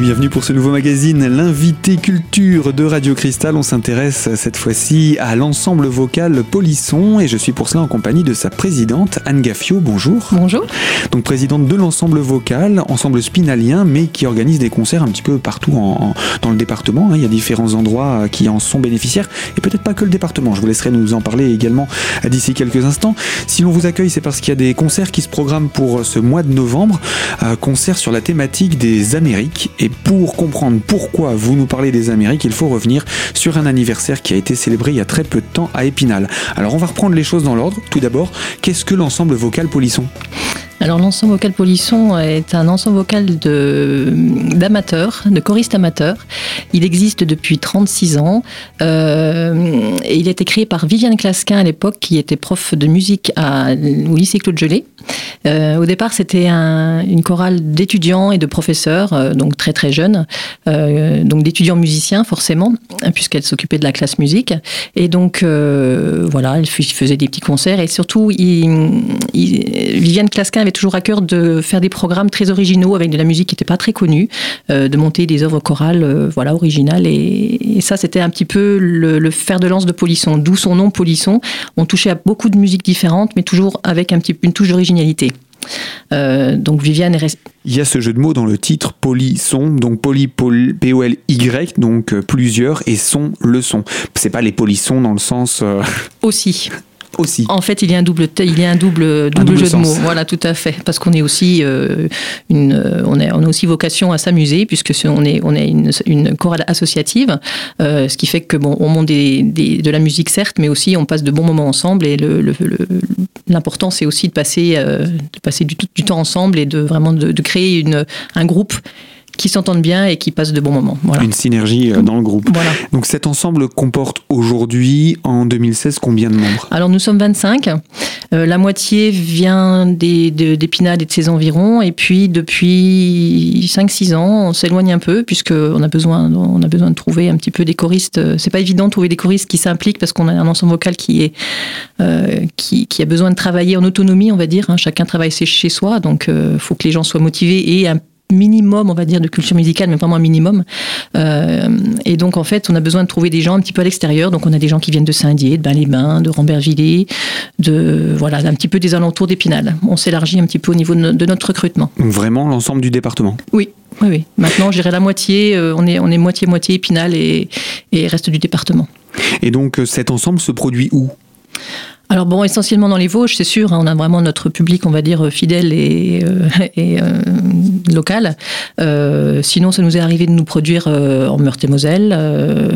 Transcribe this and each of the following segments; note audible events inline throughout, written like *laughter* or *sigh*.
Et bienvenue pour ce nouveau magazine, l'invité culture de Radio Cristal. On s'intéresse cette fois-ci à l'ensemble vocal Polisson et je suis pour cela en compagnie de sa présidente Anne Gaffio. Bonjour. Bonjour. Donc présidente de l'ensemble vocal, ensemble spinalien, mais qui organise des concerts un petit peu partout en, dans le département. Hein. Il y a différents endroits qui en sont bénéficiaires et peut-être pas que le département. Je vous laisserai nous en parler également d'ici quelques instants. Si l'on vous accueille, c'est parce qu'il y a des concerts qui se programment pour ce mois de novembre. Euh, concerts sur la thématique des Amériques et pour comprendre pourquoi vous nous parlez des Amériques, il faut revenir sur un anniversaire qui a été célébré il y a très peu de temps à Épinal. Alors on va reprendre les choses dans l'ordre. Tout d'abord, qu'est-ce que l'ensemble vocal Polisson? Alors l'ensemble vocal Polisson est un ensemble vocal d'amateurs, de, choristes amateurs. Il existe depuis 36 ans euh, il a été créé par Viviane Clasquin à l'époque qui était prof de musique au lycée Claude Gelée. Euh, au départ c'était un, une chorale d'étudiants et de professeurs, euh, donc très très jeunes, donc d'étudiants musiciens forcément, puisqu'elle s'occupait de la classe musique. Et donc voilà, elle faisait des petits concerts et surtout il, Viviane Clasquin toujours à cœur de faire des programmes très originaux avec de la musique qui n'était pas très connue, euh, de monter des œuvres chorales euh, voilà, originales. Et, ça, c'était un petit peu le, fer de lance de Polisson, d'où son nom Polisson. On touchait à beaucoup de musiques différentes, mais toujours avec un petit, une touche d'originalité. Euh, donc Viviane est Il y a ce jeu de mots dans le titre polisson, donc poly, P-O-L-Y, donc plusieurs, et son, le son. C'est pas les polissons dans le sens. Aussi. *laughs* Aussi. En fait, il y a un double, il y a un double, double, jeu de mots. Voilà, tout à fait. Parce qu'on est aussi euh, une, euh, on, est, on a aussi vocation à s'amuser puisque on est, on est une, une chorale associative, euh, ce qui fait que bon, on monte des, de la musique certes, mais aussi on passe de bons moments ensemble et l'important le, c'est aussi de passer, de passer du, du, temps ensemble et de vraiment de, de créer une, un groupe qui s'entendent bien et qui passent de bons moments. Voilà. Une synergie euh, dans le groupe. Voilà. Donc cet ensemble comporte aujourd'hui, en 2016, combien de membres? Alors nous sommes 25. Euh, la moitié vient d'Épinal des, et de ses environs. Et puis depuis 5-6 ans, on s'éloigne un peu puisqu'on a, besoin, on a besoin de trouver un petit peu des choristes. C'est pas évident de trouver des choristes qui s'impliquent parce qu'on a un ensemble vocal qui, est, euh, qui, qui, a besoin de travailler en autonomie, on va dire. Hein. Chacun travaille chez soi, donc il faut que les gens soient motivés et un minimum, on va dire, de culture musicale, mais vraiment un minimum. Euh, et donc, en fait, on a besoin de trouver des gens un petit peu à l'extérieur. Donc, on a des gens qui viennent de Saint-Dié, de Bain-les-Bains, de Rambervillers, de, voilà, un petit peu des alentours d'Épinal. On s'élargit un petit peu au niveau de, notre recrutement. vraiment l'ensemble du département? Oui. Oui, oui. Maintenant, j'irai la moitié. Euh, on est, on est moitié-moitié Épinal et, et reste du département. Et donc, euh, cet ensemble se produit où? Alors bon, essentiellement dans les Vosges, c'est sûr, hein, on a vraiment notre public, on va dire, fidèle et, euh, euh, local. Euh, sinon, ça nous est arrivé de nous produire en Meurthe-et-Moselle,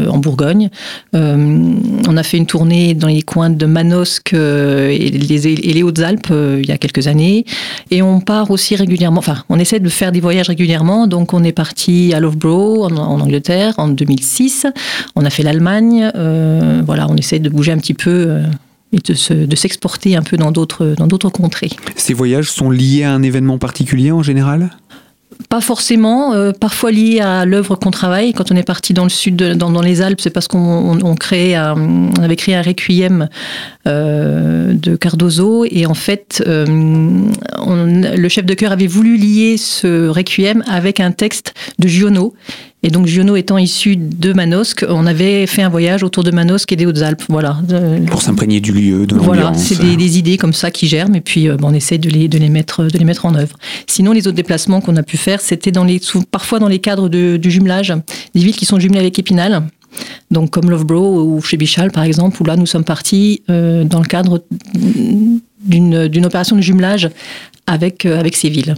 en Bourgogne. on a fait une tournée dans les coins de Manosque et les, Hautes-Alpes il y a quelques années. Et on part aussi régulièrement, enfin, on essaie de faire des voyages régulièrement. Donc, on est parti à Loughborough, en, en Angleterre, en 2006. On a fait l'Allemagne. voilà, on essaie de bouger un petit peu et de s'exporter un peu dans d'autres contrées. Ces voyages sont liés à un événement particulier en général? Pas forcément, euh, parfois lié à l'œuvre qu'on travaille. Quand on est parti dans le sud, dans, les Alpes, c'est parce qu'on on, crée on avait créé un requiem euh, de Cardozo et en fait, euh, le chef de chœur avait voulu lier ce requiem avec un texte de Giono et donc Giono étant issu de Manosque, on avait fait un voyage autour de Manosque et des Hautes-Alpes. Voilà. Pour s'imprégner du lieu, de. Voilà, c'est des, idées comme ça qui germent et puis euh, on essaie de les, de, les mettre, de les mettre en œuvre. Sinon, les autres déplacements qu'on a pu faire, c'était dans les, parfois dans les cadres de, du jumelage, des villes qui sont jumelées avec Épinal. Donc comme Lovebro ou chez Bichal par exemple, où là nous sommes partis euh, dans le cadre d'une opération de jumelage avec, euh, avec ces villes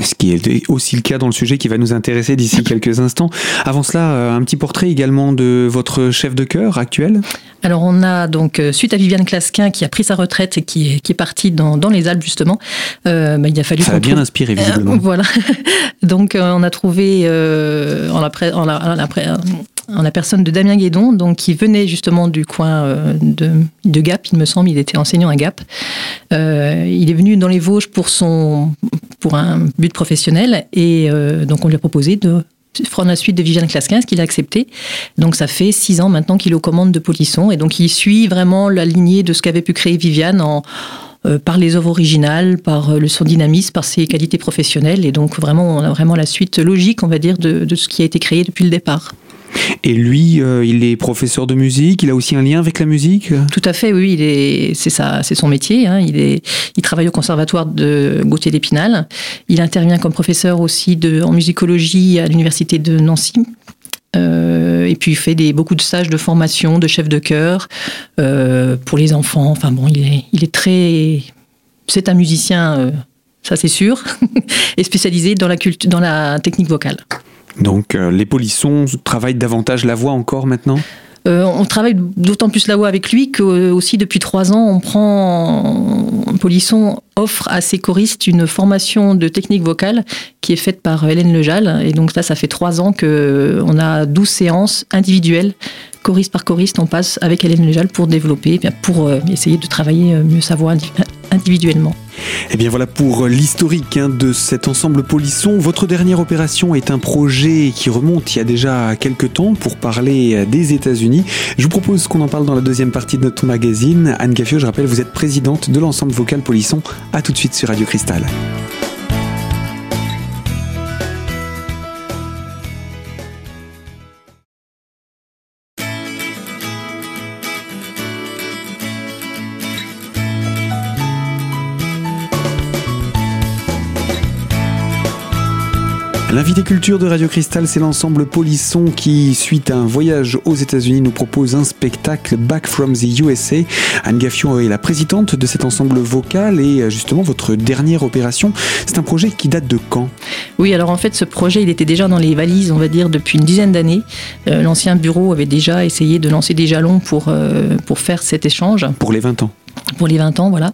ce qui est aussi le cas dans le sujet qui va nous intéresser d'ici *laughs* quelques instants. Avant cela, euh, un petit portrait également de votre chef de chœur actuel alors on a donc, euh, suite à Viviane Clasquin qui a pris sa retraite et qui est, qui est partie dans, dans les Alpes justement, euh, bah, il a fallu... Ça a bien inspiré *laughs* visiblement. voilà. *laughs* donc on a trouvé en, la, en, la, en, la, personne de Damien Guédon, donc, qui venait justement du coin de, de Gap, il me semble, il était enseignant à Gap. il est venu dans les Vosges pour son pour un but professionnel. Et euh, donc, on lui a proposé de prendre la suite de Viviane Clasquin, ce qu'il a accepté. Donc, ça fait six ans maintenant qu'il est aux commandes de Polisson. Et donc, il suit vraiment la lignée de ce qu'avait pu créer Viviane en par les œuvres originales, par le son dynamisme, par ses qualités professionnelles. Et donc vraiment, on a vraiment la suite logique, on va dire, de, de ce qui a été créé depuis le départ. Et lui, euh, il est professeur de musique, il a aussi un lien avec la musique? Tout à fait, oui, il est, c'est, ça, c'est son métier. Hein. il, est, il travaille au conservatoire de Gauthier d'Épinal. Il intervient comme professeur aussi de, en musicologie à l'université de Nancy. Euh, et puis il fait des, beaucoup de stages de formation de chef de chœur euh, pour les enfants. Enfin bon, il est, très... C'est un musicien, ça c'est sûr, *laughs* et spécialisé dans la, technique vocale. Donc euh, les polissons travaillent davantage la voix encore maintenant? Euh, on travaille d'autant plus voix avec lui que euh, aussi depuis trois ans, on prend Polisson offre à ses choristes une formation de technique vocale qui est faite par Hélène Lejal. Et donc ça, ça fait trois ans que on a 12 séances individuelles choriste par choriste, on passe avec Hélène Lejal pour développer, pour essayer de travailler mieux sa voix individuellement. Et eh bien voilà pour l'historique hein, de cet ensemble polisson. Votre dernière opération est un projet qui remonte il y a déjà quelques temps pour parler des États-Unis. Je vous propose qu'on en parle dans la deuxième partie de notre magazine. Anne Gaffio, je rappelle, vous êtes présidente de l'ensemble vocal polisson. A tout de suite sur Radio Cristal. L'invité culture de Radio Cristal, c'est l'ensemble Polisson qui, suite à un voyage aux États-Unis, nous propose un spectacle Back from the USA. Anne Gaffion est la présidente de cet ensemble vocal et justement votre dernière opération, c'est un projet qui date de quand? Oui, alors en fait, ce projet, il était déjà dans les valises, on va dire, depuis une dizaine d'années. Euh, l'ancien bureau avait déjà essayé de lancer des jalons pour, euh, pour faire cet échange. Pour les 20 ans pour les 20 ans, voilà.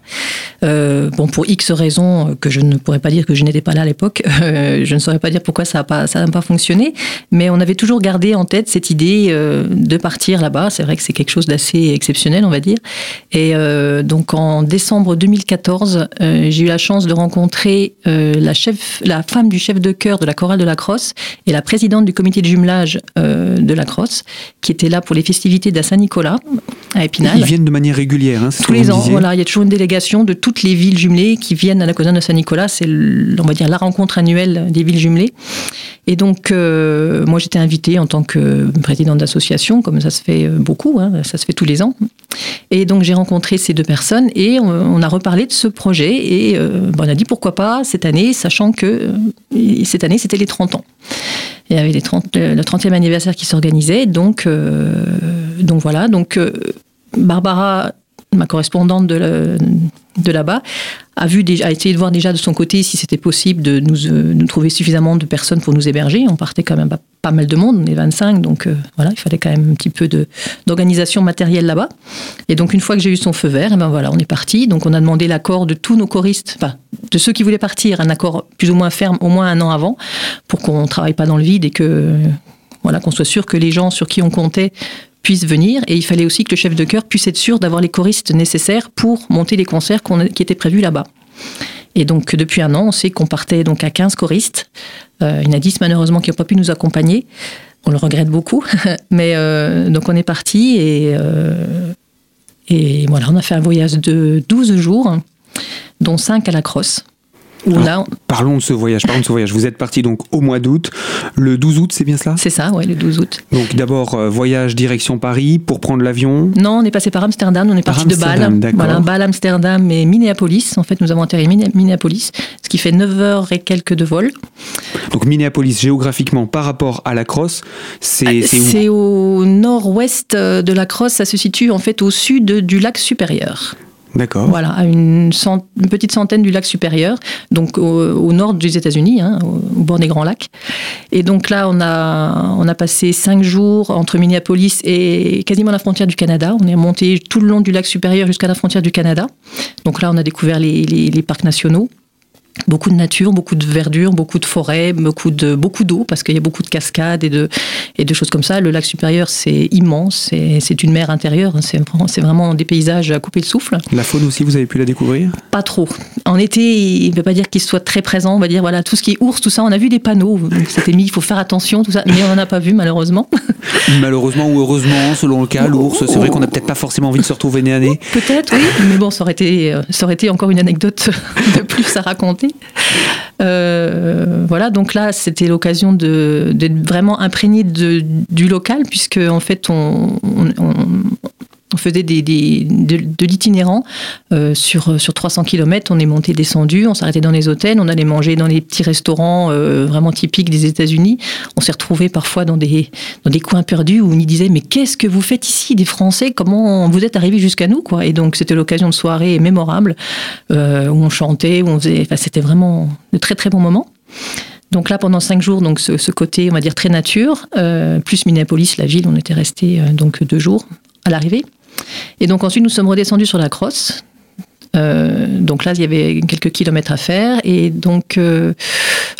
Euh, bon, pour X raisons que je ne pourrais pas dire que je n'étais pas là à l'époque, *laughs* euh, je ne saurais pas dire pourquoi ça n'a pas, ça pas fonctionné, mais on avait toujours gardé en tête cette idée euh, de partir là-bas. C'est vrai que c'est quelque chose d'assez exceptionnel, on va dire. Et donc en décembre 2014, j'ai eu la chance de rencontrer la, chef, la femme du chef de chœur de la chorale de la Crosse et la présidente du comité de jumelage de la Crosse, qui était là pour les festivités de Saint-Nicolas à Épinal. Ils viennent de manière régulière, hein, tous les ans. Voilà, il y a toujours une délégation de toutes les villes jumelées qui viennent à la Cosane de Saint-Nicolas. C'est, on va dire, la rencontre annuelle des villes jumelées. Et donc, euh, moi, j'étais invitée en tant que présidente d'association, comme ça se fait euh, beaucoup, hein, ça se fait tous les ans. Et donc, j'ai rencontré ces deux personnes et on, a reparlé de ce projet. Et euh, on a dit pourquoi pas cette année, sachant que cette année, c'était les 30 ans. Il y avait les 30, le 30e anniversaire qui s'organisait. Donc, donc voilà. Donc, Barbara ma correspondante de, là-bas, a, vu a essayé de voir déjà de son côté si c'était possible de euh, nous, trouver suffisamment de personnes pour nous héberger. On partait quand même pas, mal de monde, on est 25, donc euh, voilà, il fallait quand même un petit peu d'organisation matérielle là-bas. Et donc une fois que j'ai eu son feu vert, et ben voilà, on est parti. Donc on a demandé l'accord de tous nos choristes, enfin de ceux qui voulaient partir, un accord plus ou moins ferme, au moins un an avant, pour qu'on ne travaille pas dans le vide et que voilà, qu'on soit sûr que les gens sur qui on comptait puisse venir. Et il fallait aussi que le chef de chœur puisse être sûr d'avoir les choristes nécessaires pour monter les concerts qui étaient prévus là-bas. Et donc, depuis un an, on sait qu'on partait donc à 15 choristes. Euh, il y en a 10 malheureusement qui n'ont pas pu nous accompagner. On le regrette beaucoup. *laughs* Mais euh, donc, on est parti et, euh, et voilà, on a fait un voyage de 12 jours, dont 5 à la crosse. Parlons de ce voyage. Parlons de ce voyage. Vous êtes parti donc au mois d'août. Le 12 août, c'est bien cela? C'est ça, oui, le 12 août. Donc d'abord euh, voyage direction Paris pour prendre l'avion. Non, on est passé par Amsterdam. On est parti de Bâle. Voilà, Bâle, Amsterdam et Minneapolis. En fait, nous avons atterri Minneapolis, ce qui fait 9 heures et quelques de vol. Donc Minneapolis, géographiquement, par rapport à la Crosse, c'est ah, C'est au nord-ouest de la Crosse. Ça se situe en fait au sud du lac supérieur. D'accord. Voilà, à une, petite centaine du lac supérieur, donc au, nord des États-Unis, hein, au, bord des Grands Lacs. Et donc là, on a, on a passé cinq jours entre Minneapolis et quasiment la frontière du Canada. On est monté tout le long du lac supérieur jusqu'à la frontière du Canada. Donc là, on a découvert les parcs nationaux beaucoup de nature, beaucoup de verdure, beaucoup de forêts, beaucoup de beaucoup d'eau parce qu'il y a beaucoup de cascades et de et de choses comme ça. Le lac supérieur c'est immense, c'est une mer intérieure, c'est vraiment des paysages à couper le souffle. La faune aussi, vous avez pu la découvrir? Pas trop. En été, il ne veut pas dire qu'il soit très présent. On va dire, voilà, tout ce qui est ours, tout ça, on a vu des panneaux. C'était mis, il faut faire attention, tout ça. Mais on n'en a pas vu, malheureusement. *laughs* Malheureusement ou heureusement, selon le cas, l'ours, c'est vrai qu'on n'a peut-être pas forcément envie de se retrouver nez à *laughs* nez. Peut-être, oui. Mais bon, ça aurait été, euh, ça aurait été encore une anecdote *laughs* de plus à raconter. Euh, voilà, donc là, c'était l'occasion d'être vraiment imprégné du local, puisque en fait, on faisait des, de, l'itinérant euh, sur, sur 300 km. On est monté, descendu, on s'arrêtait dans les hôtels, on allait manger dans les petits restaurants euh, vraiment typiques des États-Unis. On s'est retrouvé parfois dans des, coins perdus où on y disait Mais qu'est-ce que vous faites ici, des Français? Comment vous êtes arrivés jusqu'à nous quoi? Et donc, c'était l'occasion de soirée mémorable euh, où on chantait, où on faisait. Enfin, c'était vraiment de très très bons moments. Donc là, pendant cinq jours, donc ce, côté, on va dire très nature, plus Minneapolis, la ville, on était resté deux jours à l'arrivée. Et donc ensuite, nous sommes redescendus sur la crosse. Euh, donc là, il y avait quelques kilomètres à faire. Et donc euh,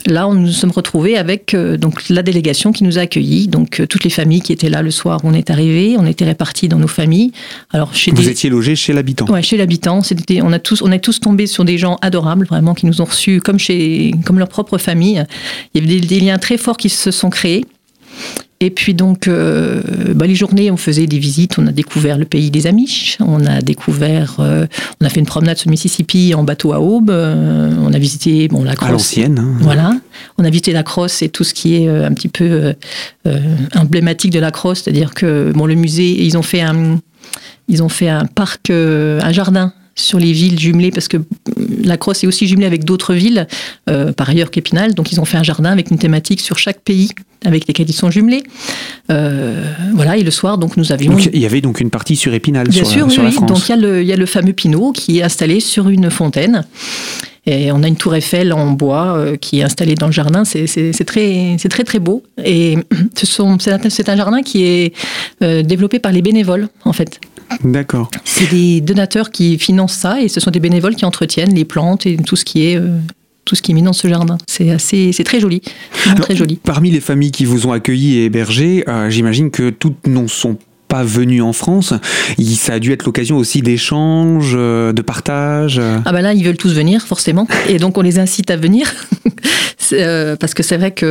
là, on nous sommes retrouvés avec euh, donc la délégation qui nous a accueillis. Donc toutes les familles qui étaient là le soir, on est arrivés. On était répartis dans nos familles. Alors chez vous étiez logés chez l'habitant. Ouais, chez l'habitant. C'était, on a tous, on est tous tombés sur des gens adorables, vraiment, qui nous ont reçus comme chez, comme leur propre famille. Il y avait des liens très forts qui se sont créés. Et puis donc, euh, bah, les journées, on faisait des visites. On a découvert le pays des Amish. On a découvert, euh, on a fait une promenade sur le Mississippi en bateau à aube. Euh, on a visité, bon, la crosse. À l'ancienne. Hein. Voilà. On a visité la crosse et tout ce qui est un petit peu emblématique de la crosse, c'est-à-dire que bon, le musée, ils ont fait un, ils ont fait un parc, un jardin sur les villes jumelées, parce que la Crosse est aussi jumelée avec d'autres villes, euh, par ailleurs qu'Épinal. Donc ils ont fait un jardin avec une thématique sur chaque pays avec lesquels ils sont jumelés. Euh, voilà, et le soir, donc nous avions. il y avait donc une partie sur Épinal, Bien sur, sûr, la, oui, Donc il y, a le, il y a le fameux Pinot qui est installé sur une fontaine. Et on a une tour Eiffel en bois euh, qui est installée dans le jardin. C'est très, très, très beau. Et *clears throat* c'est un, jardin qui est développé par les bénévoles, en fait. D'accord. C'est des donateurs qui financent ça et ce sont des bénévoles qui entretiennent les plantes et tout ce qui est euh, tout ce qui est mis dans ce jardin. C'est assez, c'est très joli, très joli. Parmi les familles qui vous ont accueilli et hébergé, euh, j'imagine que toutes n'en sont pas venus en France. Ça a dû être l'occasion aussi d'échanges, euh, de partage. Ah ben là, ils veulent tous venir, forcément. Et donc, on les incite à venir. *laughs* Euh, parce que c'est vrai que,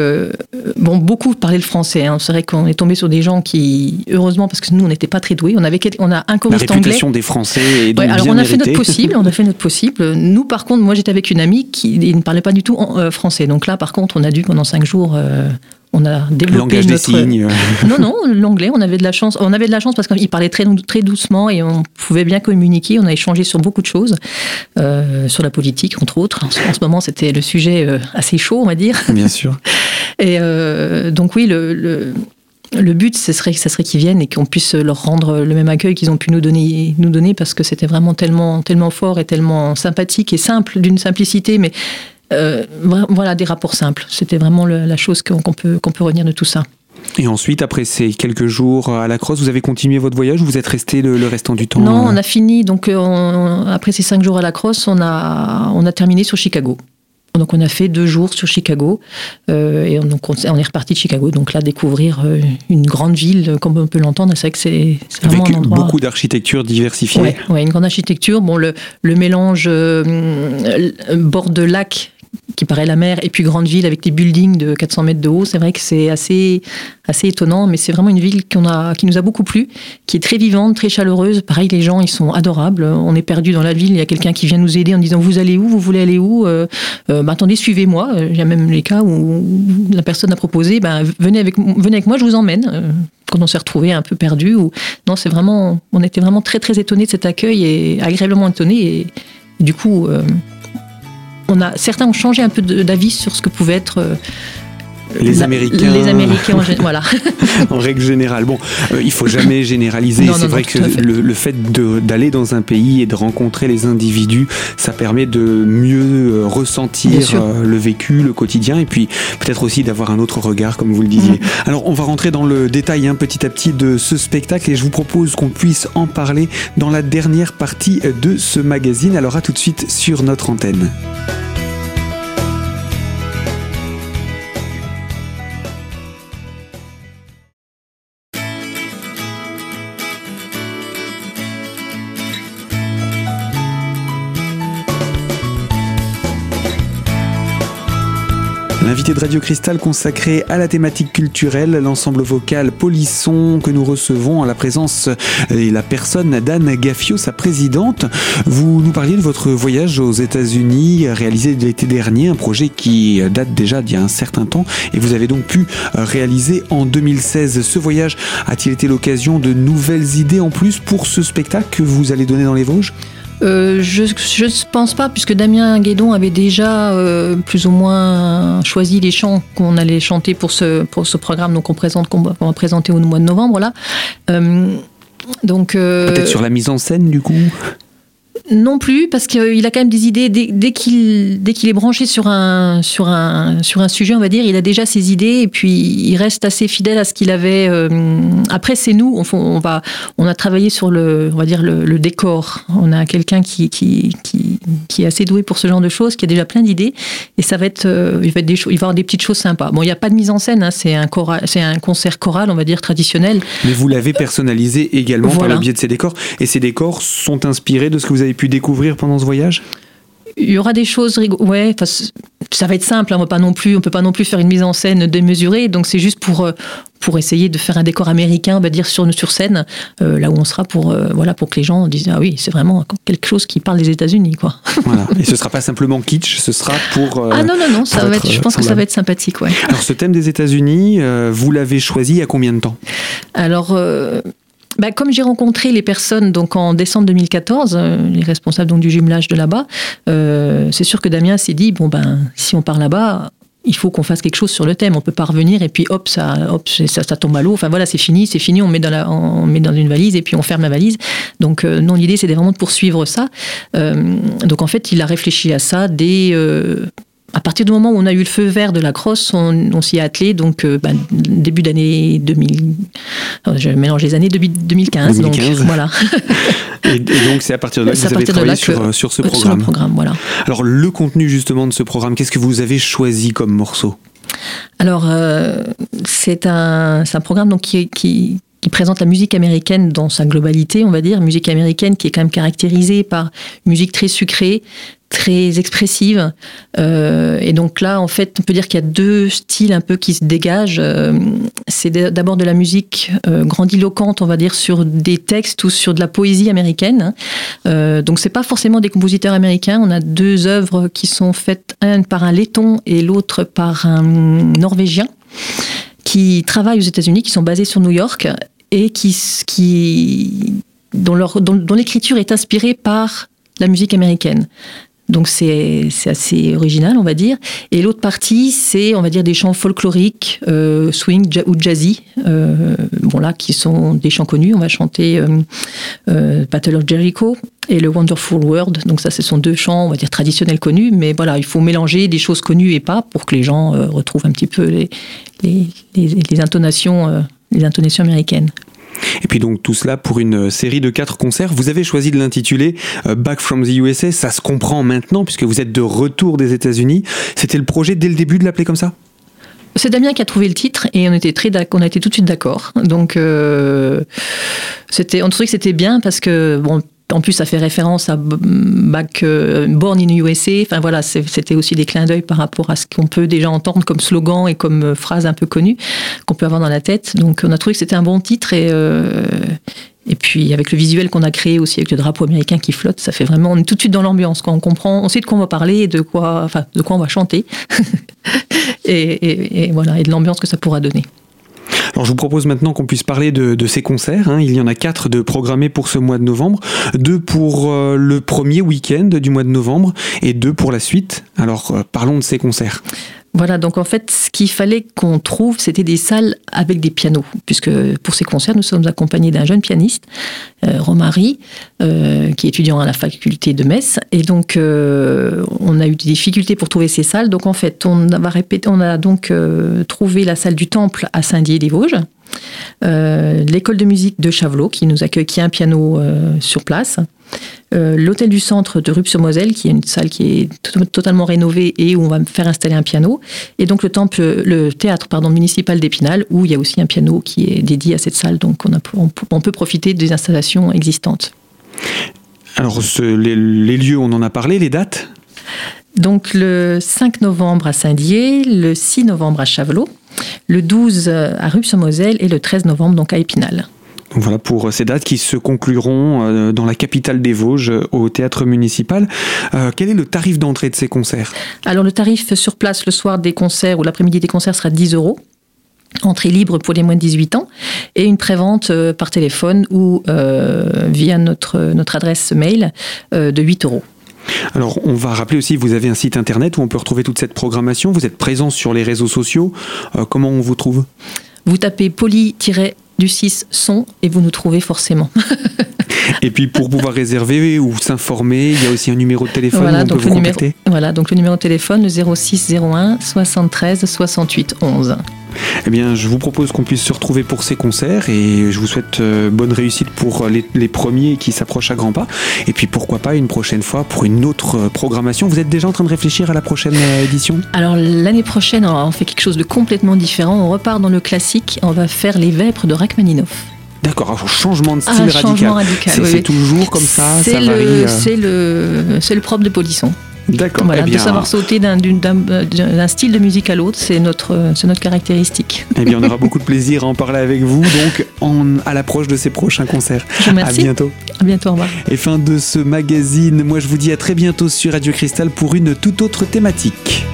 euh, bon, beaucoup parlaient le français. Hein. C'est vrai qu'on est tombé sur des gens qui, heureusement, parce que nous, on n'était pas très doués. On avait, on a un choriste La réputation des Français est donc alors on a fait notre possible. On a fait notre *laughs* possible. Nous, par contre, moi, j'étais avec une amie qui ne parlait pas du tout français. Donc là, par contre, on a dû pendant cinq jours on a développé Langage des signes. non, non, l'anglais, on avait de la chance. On avait de la chance parce qu'il parlait très, très doucement et on pouvait bien communiquer. On a échangé sur beaucoup de choses, euh, sur la politique, entre autres. En ce, moment, c'était le sujet euh, assez chaud, on va dire. Bien sûr. *laughs* Et euh, donc, oui, le, le, but, ce serait, ça serait qu'ils viennent et qu'on puisse leur rendre le même accueil qu'ils ont pu nous donner, nous donner parce que c'était vraiment tellement, tellement fort et tellement sympathique et simple, d'une simplicité, mais euh, voilà, des rapports simples. C'était vraiment la chose qu'on peut, qu'on peut retenir de tout ça. Et ensuite, après ces quelques jours à la Crosse, vous avez continué votre voyage ou vous êtes resté le, restant du temps Non, on a fini. Donc, euh, après ces cinq jours à la Crosse, on a, on a terminé sur Chicago. Donc, on a fait deux jours sur Chicago. Euh, et donc, on, est reparti de Chicago. Donc, là, découvrir une grande ville, comme on peut l'entendre, c'est vrai que c'est vraiment Avec un endroit. Beaucoup d'architecture diversifiée. Oui, une grande architecture. Bon, le, le mélange bord de lac qui paraît la mer, et puis grande ville avec des buildings de 400 mètres de haut. C'est vrai que c'est assez, assez étonnant, mais c'est vraiment une ville a, qui nous a beaucoup plu, qui est très vivante, très chaleureuse. Pareil, les gens, ils sont adorables. On est perdu dans la ville, il y a quelqu'un qui vient nous aider en disant Vous allez où? Vous voulez aller où? Euh, euh, bah, Attendez, suivez-moi. Il y a même les cas où la personne a proposé bah, venez, avec, venez avec moi, je vous emmène euh, quand on s'est retrouvé un peu perdu. Ou... Non, c'est vraiment, on était vraiment très très étonnés de cet accueil et agréablement étonnés. Et, du coup, on a, certains ont changé un peu d'avis sur ce que pouvait être euh, les Américains. Les Américains, en, *laughs* voilà. en règle générale. Bon, euh, il faut jamais généraliser. C'est vrai que le, fait d'aller dans un pays et de rencontrer les individus, ça permet de mieux euh, ressentir le vécu, le quotidien, et puis peut-être aussi d'avoir un autre regard, comme vous le disiez. Mm. Alors, on va rentrer dans le détail hein, petit à petit de ce spectacle, et je vous propose qu'on puisse en parler dans la dernière partie de ce magazine. Alors, à tout de suite sur notre antenne. L'invité de Radio Cristal consacré à la thématique culturelle, l'ensemble vocal Polisson que nous recevons en la présence et la personne d'Anne Gaffio, sa présidente. Vous nous parliez de votre voyage aux États-Unis réalisé l'été dernier, un projet qui date déjà d'il y a un certain temps et vous avez donc pu réaliser en 2016. Ce voyage a-t-il été l'occasion de nouvelles idées en plus pour ce spectacle que vous allez donner dans les Vosges? Euh, je ne pense pas, puisque Damien Guédon avait déjà euh, plus ou moins choisi les chants qu'on allait chanter pour ce, pour ce programme donc on, présente, qu'on va présenter au mois de novembre. Là. Euh, donc, Peut-être sur la mise en scène, du coup? Non plus, parce qu'il a quand même des idées. Dès, qu'il dès qu'il est branché sur un, sur, un, sur un sujet, on va dire, il a déjà ses idées et puis il reste assez fidèle à ce qu'il avait. Euh, après, c'est nous, on, on, va, on a travaillé sur le, on va dire le, décor. On a quelqu'un qui, qui, qui, qui, est assez doué pour ce genre de choses, qui a déjà plein d'idées et ça va être, euh, il va être des il va avoir des petites choses sympas. Bon, il n'y a pas de mise en scène, hein, c'est un c'est un concert choral, on va dire traditionnel. Mais vous l'avez personnalisé également par le biais de ces décors et ces décors sont inspirés de ce que vous avez pu découvrir pendant ce voyage? Il y aura des choses ouais ça va être simple hein, on ne pas non plus on peut pas non plus faire une mise en scène démesurée donc c'est juste pour euh, pour essayer de faire un décor américain on va dire sur sur scène euh, là où on sera pour euh, voilà pour que les gens disent ah oui c'est vraiment quelque chose qui parle des États-Unis quoi. *laughs* Voilà. Et ce sera pas *laughs* simplement kitsch ce sera pour ah non non non ça va être, je pense que ça va être sympathique ouais. Alors ce thème des États-Unis vous l'avez choisi il y a combien de temps? Alors bah, comme j'ai rencontré les personnes donc en décembre 2014, euh, les responsables donc du jumelage de là-bas, euh, c'est sûr que Damien s'est dit bon ben si on part là-bas, il faut qu'on fasse quelque chose sur le thème. On peut pas revenir et puis hop ça hop ça, tombe à l'eau. Enfin voilà c'est fini, c'est fini. On met dans on met dans une valise et puis on ferme la valise. Donc euh, non l'idée c'était vraiment de poursuivre ça. donc en fait il a réfléchi à ça dès à partir du moment où on a eu le feu vert de la crosse, on, s'y est attelé, donc euh, bah, début d'année 2000. Je mélange les années 2015. Donc, voilà. *laughs* et, donc c'est à partir de là que vous avez travaillé sur, euh, sur, ce programme. programme voilà. Alors le contenu justement de ce programme, qu'est-ce que vous avez choisi comme morceau? Alors euh, c'est un, un, programme donc, qui, qui, qui présente la musique américaine dans sa globalité, on va dire, musique américaine qui est quand même caractérisée par musique très sucrée, très expressive. Euh, et donc là, en fait, on peut dire qu'il y a deux styles un peu qui se dégagent. Euh, c'est d'abord de la musique euh, grandiloquente, on va dire, sur des textes ou sur de la poésie américaine. Donc c'est pas forcément des compositeurs américains. On a deux œuvres qui sont faites, une par un letton et l'autre par un norvégien qui travaillent aux États-Unis, qui sont basés sur New York et qui, qui dont l'écriture est inspirée par la musique américaine. Donc c'est assez original, on va dire. Et l'autre partie, c'est, on va dire, des chants folkloriques, euh, swing ou jazzy, euh, bon là, qui sont des chants connus. On va chanter euh, Battle of Jericho et le Wonderful World. Donc ça, ce sont deux chants, on va dire, traditionnels connus. Mais voilà, il faut mélanger des choses connues et pas pour que les gens retrouvent un petit peu les, les, les intonations, les intonations américaines. Et puis donc tout cela pour une série de quatre concerts. Vous avez choisi de l'intituler euh, Back from the USA. Ça se comprend maintenant puisque vous êtes de retour des États-Unis. C'était le projet dès le début de l'appeler comme ça? C'est Damien qui a trouvé le titre et on était très a été tout de suite d'accord. Donc euh, c'était on trouvait que c'était bien parce que bon en plus, ça fait référence à Back euh, Born in USA. Enfin voilà, c'était aussi des clins d'œil par rapport à ce qu'on peut déjà entendre comme slogan et comme euh, phrase un peu connue qu'on peut avoir dans la tête. Donc on a trouvé que c'était un bon titre et euh, et puis avec le visuel qu'on a créé aussi avec le drapeau américain qui flotte, ça fait vraiment on est tout de suite dans l'ambiance. Quand on comprend, on sait de quoi on va parler et de quoi, enfin de quoi on va chanter *laughs* et voilà et de l'ambiance que ça pourra donner. Alors je vous propose maintenant qu'on puisse parler de, ces concerts. Hein. Il y en a quatre de programmés pour ce mois de novembre, deux pour euh, le premier week-end du mois de novembre et deux pour la suite. Alors euh, parlons de ces concerts. Voilà, donc en fait, ce qu'il fallait qu'on trouve, c'était des salles avec des pianos, puisque pour ces concerts, nous sommes accompagnés d'un jeune pianiste, euh, Romary, euh, qui est étudiant à la faculté de Metz, et donc euh, on a eu des difficultés pour trouver ces salles. Donc en fait, on a, répété, on a donc trouvé la salle du Temple à Saint-Dié-des-Vosges, l'école de musique de Chavelot, qui nous accueille, qui a un piano sur place. Euh, l'hôtel du centre de Rupt-sur-Moselle, qui est une salle qui est totalement rénovée et où on va faire installer un piano. Et donc le temple, le théâtre pardon, municipal d'Épinal, où il y a aussi un piano qui est dédié à cette salle. Donc on, on, peut profiter des installations existantes. Alors les, lieux, on en a parlé, les dates? Donc le 5 novembre à Saint-Dié, le 6 novembre à Chavelot, le 12 à Rups-Moselle et le 13 novembre donc à Épinal. Donc voilà pour ces dates qui se concluront euh, dans la capitale des Vosges, au théâtre municipal. Euh, quel est le tarif d'entrée de ces concerts? Alors le tarif sur place le soir des concerts ou l'après-midi des concerts sera 10 euros. Entrée libre pour les moins de 18 ans et une prévente euh, par téléphone ou via notre, notre adresse mail de 8 euros. Alors, on va rappeler aussi, vous avez un site internet où on peut retrouver toute cette programmation. Vous êtes présent sur les réseaux sociaux. comment on vous trouve? Vous tapez poly- du 6 son et vous nous trouvez forcément. *laughs* et puis pour pouvoir réserver ou s'informer, il y a aussi un numéro de téléphone voilà, où on donc peut vous numéro, Voilà, donc le numéro de téléphone, le 06 01 73 68 11. Eh bien, je vous propose qu'on puisse se retrouver pour ces concerts et je vous souhaite euh, bonne réussite pour les, premiers qui s'approchent à grands pas. Et puis pourquoi pas une prochaine fois pour une autre euh, programmation. Vous êtes déjà en train de réfléchir à la prochaine euh, édition? Alors l'année prochaine, on fait quelque chose de complètement différent. On repart dans le classique. On va faire les Vêpres de Rachmaninoff. D'accord, changement de style ah, radical. C'est toujours comme ça, C'est le, le propre de Polisson. D'accord. Voilà, eh de savoir sauter d'un style de musique à l'autre, c'est notre, notre caractéristique. Eh bien, on aura *laughs* beaucoup de plaisir à en parler avec vous, donc à l'approche de ces prochains concerts. Je vous remercie. À bientôt. À bientôt, au revoir. Et fin de ce magazine, moi je vous dis à très bientôt sur Radio Cristal pour une toute autre thématique.